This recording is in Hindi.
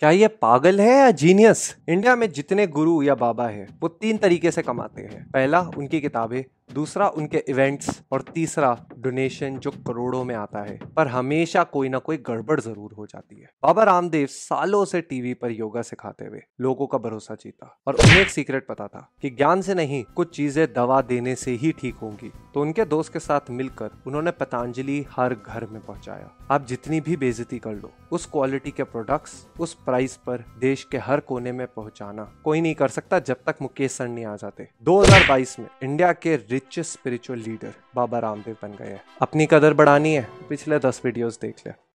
क्या ये पागल है या जीनियस इंडिया में जितने गुरु या बाबा है, वो तीन तरीके से कमाते हैं। पहला, उनकी किताबें। दूसरा उनके इवेंट्स और तीसरा डोनेशन जो करोड़ों में आता है। पर हमेशा कोई ना कोई गड़बड़ ज़रूर हो जाती है। बाबा रामदेव सालों से टीवी पर योगा सिखाते हुए लोगों का भरोसा जीता। और उन्हें एक सीक्रेट पता था कि ज्ञान से नहीं, कुछ चीज़ें दवा देने से ही ठीक होंगी। तो उनके दोस्त के साथ मिलकर उन्होंने पतंजलि हर घर में पहुँचाया। आप जितनी भी बेजती कर लो, उस क्वालिटी के प्रोडक्ट्स उस प्राइस पर देश के हर कोने में पहुंचाना कोई नहीं कर सकता जब तक मुकेश सर नहीं आ जाते। 2022 में इंडिया के richest spiritual leader Baba Ramdev बन गए हैं। अपनी कदर बढ़ानी है। पिछले दस वीडियोस देख ले।